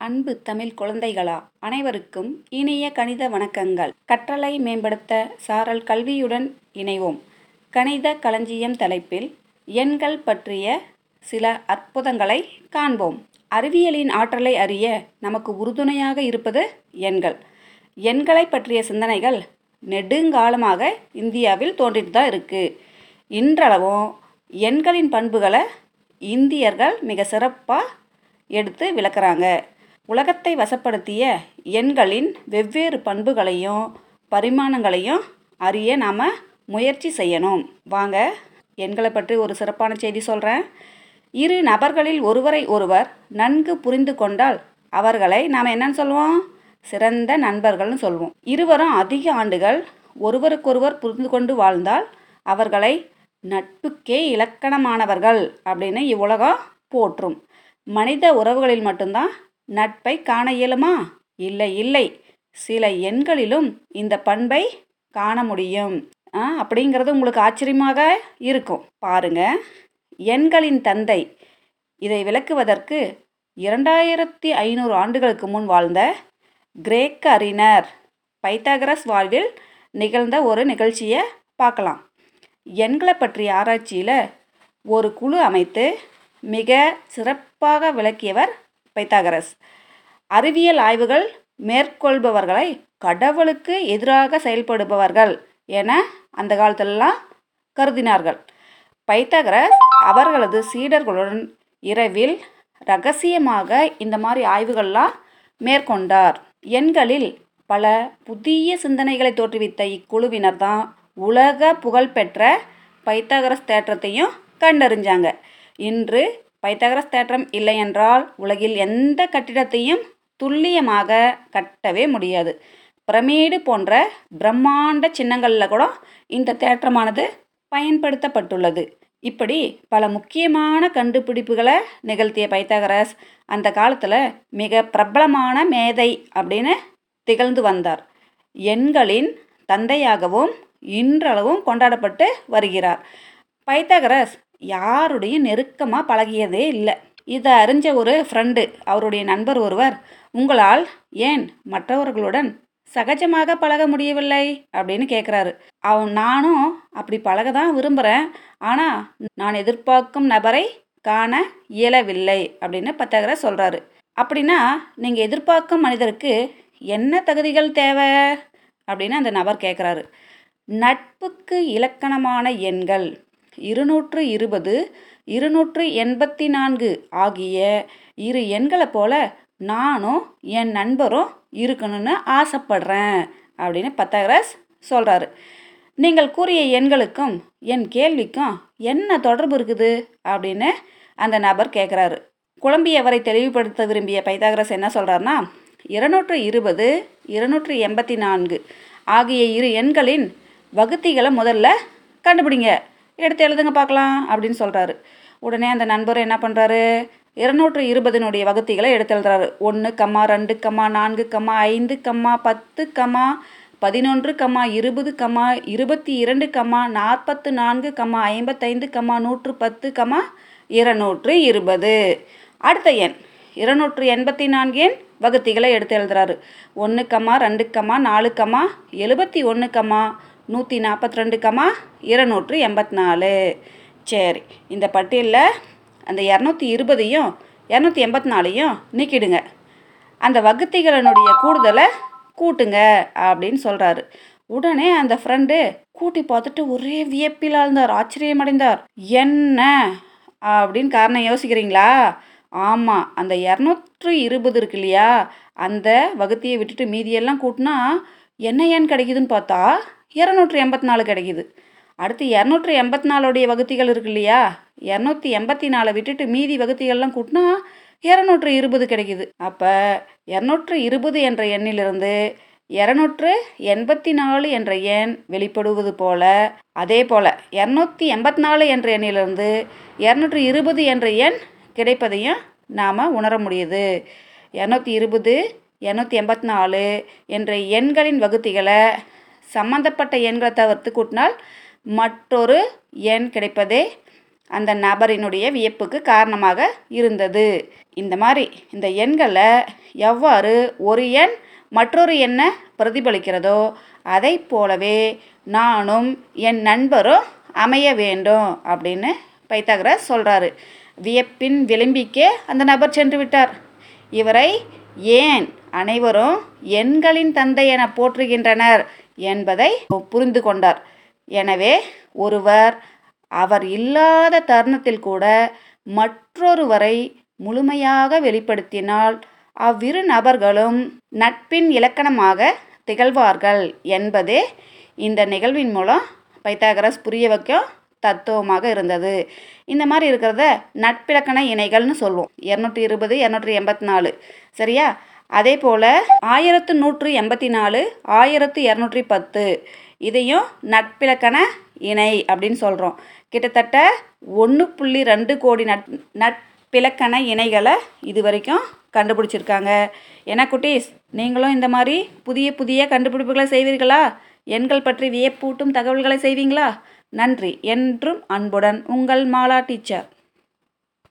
அன்பு தமிழ் குழந்தைகளா? அனைவருக்கும் இனிய கணித வணக்கங்கள். கற்றலை மேம்படுத்த சாரல் கல்வியுடன் இணைவோம். கணித களஞ்சியம் தலைப்பில் எண்கள் பற்றிய சில அற்புதங்களை காண்போம். அறிவியலின் ஆற்றலை அறிய நமக்கு உறுதுணையாக இருப்பது எண்கள். எண்களை பற்றிய சிந்தனைகள் நெடுங்காலமாக இந்தியாவில் தோன்றிட்டு தான் இருக்குது இன்றளவும் எண்களின் பண்புகளை இந்தியர்கள் மிக சிறப்பாக எடுத்து விளக்குறாங்க. உலகத்தை வசப்படுத்திய எண்களின் வெவ்வேறு பண்புகளையும் பரிமாணங்களையும் அறிய நாம் முயற்சி செய்யணும். வாங்க எண்களை பற்றி ஒரு சிறப்பான செய்தி சொல்கிறேன் இரு நபர்களில் ஒருவரை ஒருவர் நன்கு புரிந்து கொண்டால் அவர்களை நாம் என்னன்னு சொல்லுவோம்? சிறந்த நண்பர்கள்னு சொல்லுவோம். இருவரும் அதிக ஆண்டுகள் ஒருவருக்கொருவர் புரிந்து கொண்டு வாழ்ந்தால் அவர்களை நட்புக்கே இலக்கணமானவர்கள் அப்படின்னு இவ்வுலகம் போற்றும். மனித உறவுகளில் மட்டும்தான் நட்பை காண இயலுமா? இல்லை இல்லை. சில எண்களிலும் இந்த பண்பை காண முடியும். அப்படிங்கிறது உங்களுக்கு ஆச்சரியமாக இருக்கும். பாருங்க. எண்களின் தந்தை. இதை விளக்குவதற்கு இரண்டாயிரத்தி ஐநூறு ஆண்டுகளுக்கு முன் வாழ்ந்த கிரேக்க அறிஞர் பைத்தாகரஸ் வாழ்வில் நிகழ்ந்த ஒரு நிகழ்ச்சியை பார்க்கலாம். எண்களை பற்றிய ஆராய்ச்சியில் ஒரு குழு அமைத்து மிக சிறப்பாக விளக்கியவர் பைத்தாகரஸ். அறிவியல் ஆய்வுகள் மேற்கொள்பவர்களை கடவுளுக்கு எதிராக செயல்படுபவர்கள் என அந்த காலத்திலலாம் கருதினார்கள். பைத்தாகரஸ் அவர்களது சீடர்களுடன் இரவில் ரகசியமாக இந்த மாதிரி ஆய்வுகள்லாம் மேற்கொண்டார். எண்களில் பல புதிய சிந்தனைகளை தோற்றுவித்த இக்குழுவினர் தான் உலக புகழ்பெற்ற பைத்தாகரஸ் தேற்றத்தையும் கண்டறிஞ்சாங்க. இன்று பைத்தகரஸ் தேற்றம் இல்லை என்றால் உலகில் எந்த கட்டிடத்தையும் துல்லியமாக கட்டவே முடியாது. பிரமிடு போன்ற பிரம்மாண்ட சின்னங்களில் கூட இந்த தேற்றமானது பயன்படுத்தப்பட்டுள்ளது. இப்படி பல முக்கியமான கண்டுபிடிப்புகளை நிகழ்த்திய பைத்தகரஸ் அந்த காலத்தில் மிக பிரபலமான மேதை அப்படின்னு திகழ்ந்து வந்தார். எண்களின் தந்தையாகவும் இன்றளவும் கொண்டாடப்பட்டு வருகிறார். பைத்தகரஸ் யாருடையும் நெருக்கமாக பழகியதே இல்லை. இதை அறிஞ்ச ஒரு ஃப்ரெண்டு அவருடைய நண்பர் ஒருவர் உங்களால் ஏன் மற்றவர்களுடன் சகஜமாக பழக முடியவில்லை? அப்படின்னு கேட்குறாரு அவன் நானும் அப்படி பழக தான் விரும்புகிறேன் ஆனால் நான் எதிர்பார்க்கும் நபரை காண இயலவில்லை. அப்படின்னு பத்தகர சொல்கிறாரு அப்படின்னா நீங்கள் எதிர்பார்க்கும் மனிதருக்கு என்ன தகுதிகள் தேவை? அப்படின்னு அந்த நபர் கேட்குறாரு நட்புக்கு இலக்கணமான எண்கள் இருநூற்று இருபது இருநூற்று எண்பத்தி நான்கு ஆகிய இரு எண்களை போல நானும் என் நண்பரும் இருக்கணும்னு ஆசைப்படுறேன் அப்படின்னு பத்தாகரஸ் சொல்கிறாரு நீங்கள் கூறிய எண்களுக்கும் என் கேள்விக்கும் என்ன தொடர்பு இருக்குது? அப்படின்னு அந்த நபர் கேட்குறாரு குழம்பியவரை தெளிவுபடுத்த விரும்பிய பைத்தாகரஸ் என்ன சொல்கிறாருன்னா இருநூற்று இருபது இருநூற்று எண்பத்தி நான்கு ஆகிய இரு எண்களின் வகுத்திகளை முதல்ல கண்டுபிடிங்க. எடுத்து எழுதுங்க பார்க்கலாம் அப்படின்னு சொல்கிறாரு உடனே அந்த நண்பர் என்ன பண்ணுறாரு இருநூற்று இருபதினுடைய வகுத்திகளை எடுத்து எழுதுறாரு. ஒன்று கம்மா ரெண்டு கம்மா நான்கு கம்மா ஐந்து கம்மா பத்து கம்மா பதினொன்று கம்மா இருபது கம்மா இருபத்தி இரண்டு கம்மா நாற்பத்து நான்கு கம்மா ஐம்பத்தைந்து கம்மா நூற்று பத்து கம்மா இருநூற்று இருபது. அடுத்த எண். இருநூற்று எண்பத்தி நான்கு எண் வகுத்திகளை எடுத்து எழுதுறாரு. ஒன்று கம்மா ரெண்டு கம்மா நாலு கம்மா எழுபத்தி ஒன்று கம்மா நூற்றி நாற்பத்தி ரெண்டு கமா இருநூற்று எண்பத்தி நாலு சரி இந்த பட்டியலில் அந்த இரநூத்தி இருபதையும் இரநூத்தி எண்பத்தி நாலையும் நீக்கிடுங்க. அந்த வகுத்திகளினுடைய கூடுதலை கூட்டுங்க அப்படின்னு சொல்கிறாரு உடனே அந்த ஃப்ரெண்டு கூட்டி பார்த்துட்டு ஒரே வியப்பில் இருந்தார் ஆச்சரியமடைந்தார். என்ன? அப்படின்னு காரணம் யோசிக்கிறீங்களா? ஆமாம் அந்த இரநூற்று இருபது இருக்கு இல்லையா? அந்த வகுத்தியை விட்டுட்டு மீதியெல்லாம் கூட்டினா என்ன ஏன் கிடைக்குதுன்னு பார்த்தா இரநூற்றி எண்பத்தி நாலு கிடைக்குது. அடுத்து இரநூற்று எண்பத்தி நாலுடைய வகுத்திகள் இருக்கு இல்லையா? இரநூத்தி எண்பத்தி நாலை விட்டுட்டு மீதி வகுத்திகள்லாம் கூட்டினா இரநூற்று இருபது கிடைக்குது. அப்போ இரநூற்று இருபது என்ற எண்ணிலிருந்து இரநூற்று எண்பத்தி நாலு என்ற எண் வெளிப்படுவது போல அதே போல் இரநூத்தி எண்பத்தி நாலு என்ற எண்ணிலிருந்து இரநூற்று இருபது என்ற எண் கிடைப்பதையும் நாம் உணர முடியுது. இரநூத்தி இருபது இரநூத்தி எண்பத்தி நாலு என்ற எண்களின் வகுத்திகளை சம்பந்தப்பட்ட எண்களை தவிர்த்து கூட்டினால் மற்றொரு எண் கிடைப்பதே அந்த நபரினுடைய வியப்புக்கு காரணமாக இருந்தது. இந்த மாதிரி இந்த எண்களை எவ்வாறு ஒரு எண் மற்றொரு எண்ணை பிரதிபலிக்கிறதோ அதை போலவே நானும் என் நண்பரும் அமைய வேண்டும் அப்படின்னு பைத்தாகரஸ் சொல்கிறாரு வியப்பின் விளிம்பிக்கே அந்த நபர் சென்று விட்டார். இவரை ஏன் அனைவரும் எண்களின் தந்தை என போற்றுகின்றனர் என்பதை புரிந்து கொண்டார். எனவே ஒருவர் அவர் இல்லாத தருணத்தில் கூட மற்றொருவரை முழுமையாக வெளிப்படுத்தினால் அவ்விரு நபர்களும் நட்பின் இலக்கணமாக திகழ்வார்கள் என்பதே இந்த நிகழ்வின் மூலம் பைத்தாகரஸ் புரிய வைக்கும் தத்துவமாக இருந்தது. இந்த மாதிரி இருக்கிறத நட்பிலக்கண இணைகள்னு சொல்லுவோம் இரநூற்றி இருபது இரநூற்றி எண்பத்தி நாலு. சரியா? அதே போல் ஆயிரத்து நூற்று எண்பத்தி நாலு ஆயிரத்து இரநூற்றி பத்து. இதையும் நட்பிலக்கண இணை அப்படின்னு சொல்கிறோம் கிட்டத்தட்ட ஒன்று புள்ளி ரெண்டு கோடி நட் நட்பிலக்கண இணைகளை இது வரைக்கும் கண்டுபிடிச்சிருக்காங்க. ஏன்னா குட்டீஸ் நீங்களும் இந்த மாதிரி புதிய புதிய கண்டுபிடிப்புகளை செய்வீர்களா? எண்கள் பற்றி வியப்பூட்டும் தகவல்களை செய்வீங்களா? நன்றி. என்றும் அன்புடன் உங்கள் மாலா டீச்சர்.